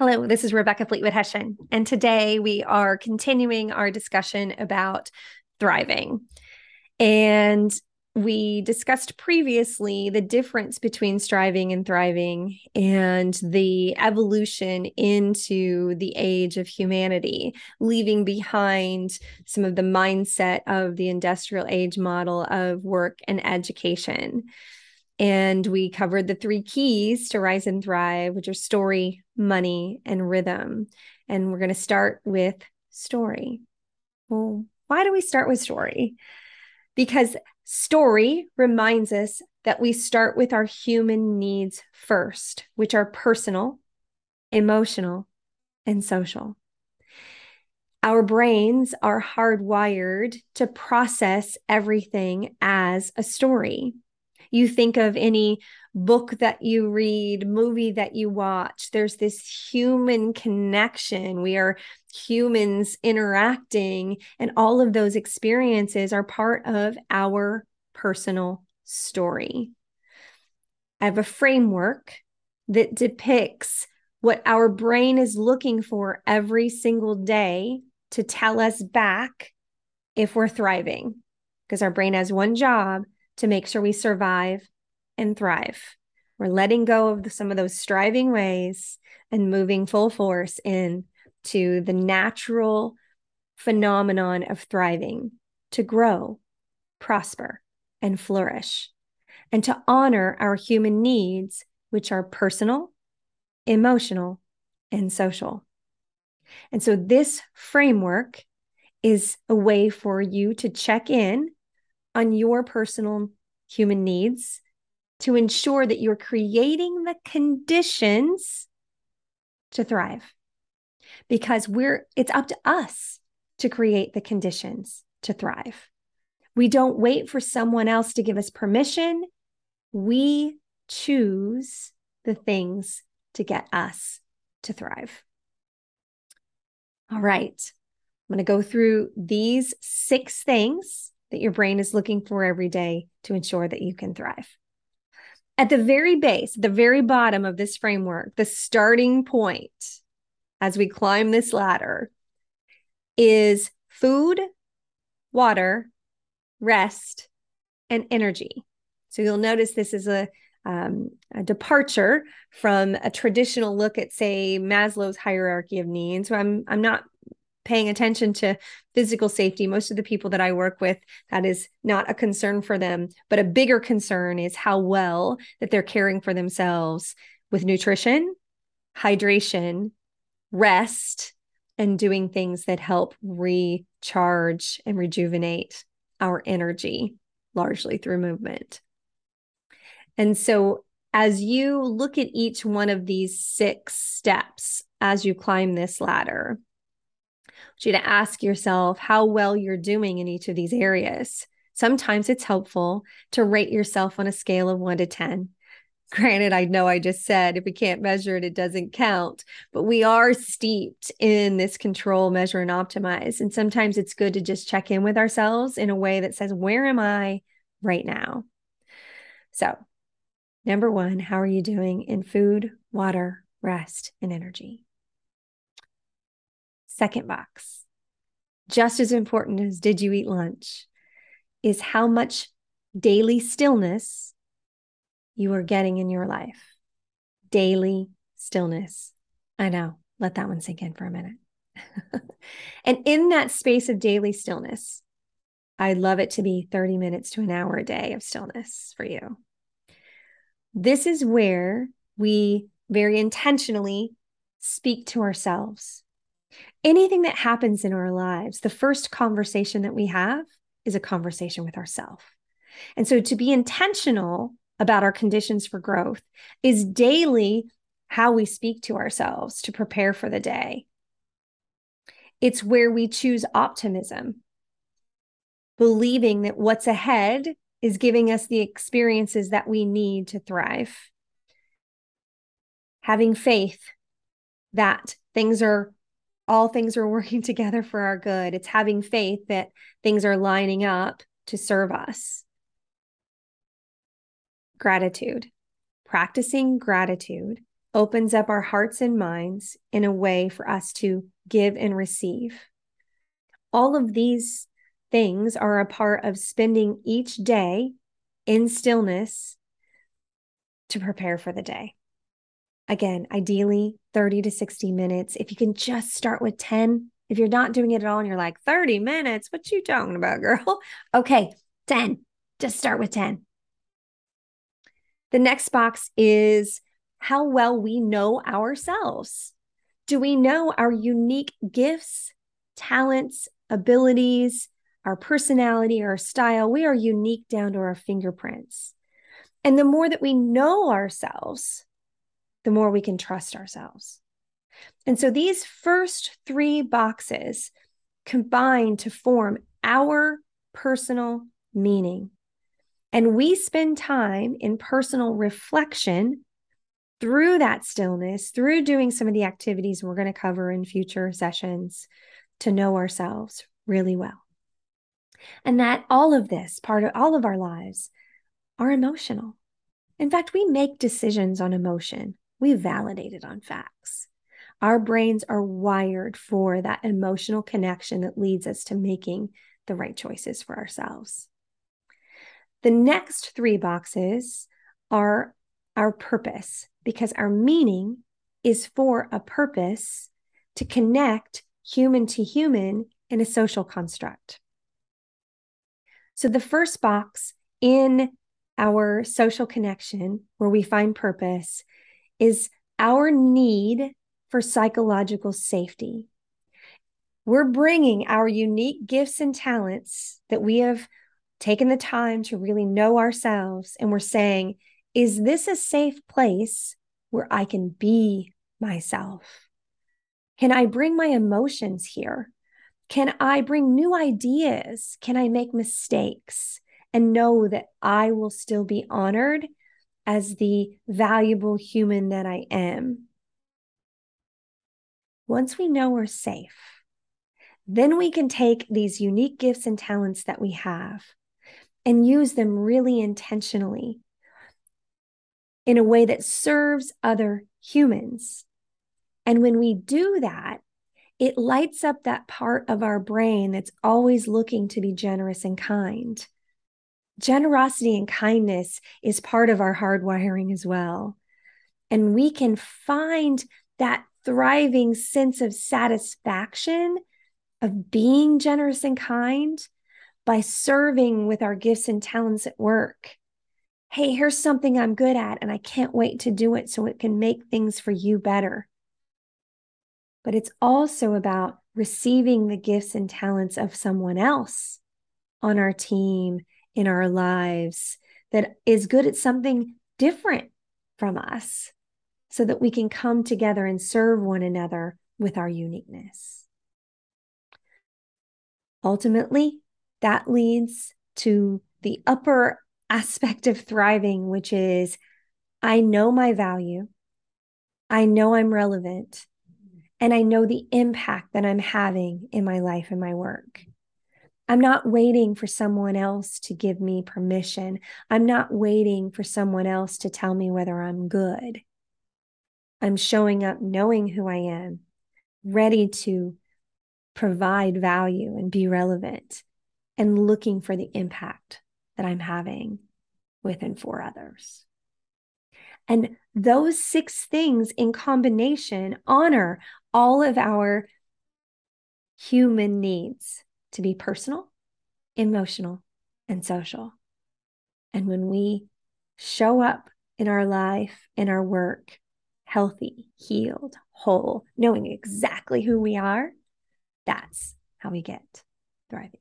Hello, this is Rebecca Fleetwood Hession, and today we are continuing our discussion about thriving. And we discussed previously the difference between striving and thriving and the evolution into the age of humanity, leaving behind some of the mindset of the industrial age model of work and education. And we covered the three keys to rise and thrive, which are story, money, and rhythm. And we're going to start with story. Well, why do we start with story? Because story reminds us that we start with our human needs first, which are personal, emotional, and social. Our brains are hardwired to process everything as a story you think of any book that you read, movie that you watch, there's this human connection. We are humans interacting, and all of those experiences are part of our personal story. I have a framework that depicts what our brain is looking for every single day to tell us back if we're thriving. Because our brain has one job to make sure we survive and thrive. We're letting go of the, some of those striving ways and moving full force in to the natural phenomenon of thriving, to grow, prosper, and flourish, and to honor our human needs, which are personal, emotional, and social. And so, this framework is a way for you to check in on your personal human needs to ensure that you're creating the conditions to thrive. Because we're it's up to us to create the conditions to thrive. We don't wait for someone else to give us permission. We choose the things to get us to thrive. All right. I'm going to go through these six things that your brain is looking for every day to ensure that you can thrive. At the very base, the very bottom of this framework, the starting point as we climb this ladder is food, water, rest, and energy. So you'll notice this is a, um, a departure from a traditional look at, say, Maslow's hierarchy of needs. So I'm I'm not paying attention to physical safety. Most of the people that i work with that is not a concern for them but a bigger concern is how well that they're caring for themselves with nutrition hydration rest and doing things that help recharge and rejuvenate our energy largely through movement. And so as you look at each one of these six steps as you climb this ladder you to ask yourself how well you're doing in each of these areas. Sometimes it's helpful to rate yourself on a scale of one to 10. Granted, I know I just said if we can't measure it, it doesn't count, but we are steeped in this control, measure, and optimize. And sometimes it's good to just check in with ourselves in a way that says, Where am I right now? So, number one, how are you doing in food, water, rest, and energy? Second box, just as important as did you eat lunch, is how much daily stillness you are getting in your life. Daily stillness. I know, let that one sink in for a minute. and in that space of daily stillness, I'd love it to be 30 minutes to an hour a day of stillness for you. This is where we very intentionally speak to ourselves anything that happens in our lives, the first conversation that we have is a conversation with ourselves. And so to be intentional about our conditions for growth is daily how we speak to ourselves to prepare for the day. It's where we choose optimism, believing that what's ahead is giving us the experiences that we need to thrive. Having faith that things are all things are working together for our good. It's having faith that things are lining up to serve us. Gratitude. Practicing gratitude opens up our hearts and minds in a way for us to give and receive. All of these things are a part of spending each day in stillness to prepare for the day. Again, ideally 30 to 60 minutes. If you can just start with 10, if you're not doing it at all and you're like 30 minutes, what you talking about, girl? Okay, 10. Just start with 10. The next box is how well we know ourselves. Do we know our unique gifts, talents, abilities, our personality, our style? We are unique down to our fingerprints. And the more that we know ourselves, the more we can trust ourselves. And so these first three boxes combine to form our personal meaning. And we spend time in personal reflection through that stillness, through doing some of the activities we're going to cover in future sessions to know ourselves really well. And that all of this, part of all of our lives, are emotional. In fact, we make decisions on emotion, we validate it on facts. Our brains are wired for that emotional connection that leads us to making the right choices for ourselves. The next three boxes are our purpose, because our meaning is for a purpose to connect human to human in a social construct. So, the first box in our social connection, where we find purpose, is our need for psychological safety. We're bringing our unique gifts and talents that we have taken the time to really know ourselves, and we're saying, is this a safe place where I can be myself? Can I bring my emotions here? Can I bring new ideas? Can I make mistakes and know that I will still be honored as the valuable human that I am? Once we know we're safe, then we can take these unique gifts and talents that we have and use them really intentionally in a way that serves other humans. And when we do that, it lights up that part of our brain that's always looking to be generous and kind. Generosity and kindness is part of our hardwiring as well. And we can find that thriving sense of satisfaction of being generous and kind by serving with our gifts and talents at work hey, here's something I'm good at, and I can't wait to do it so it can make things for you better. But it's also about receiving the gifts and talents of someone else on our team, in our lives, that is good at something different from us so that we can come together and serve one another with our uniqueness. Ultimately, that leads to the upper aspect of thriving, which is I know my value, I know I'm relevant, and I know the impact that I'm having in my life and my work. I'm not waiting for someone else to give me permission. I'm not waiting for someone else to tell me whether I'm good. I'm showing up knowing who I am, ready to provide value and be relevant, and looking for the impact that I'm having with and for others. And those six things in combination honor all of our human needs to be personal, emotional, and social. And when we show up in our life, in our work, healthy, healed, whole, knowing exactly who we are, that's how we get thriving.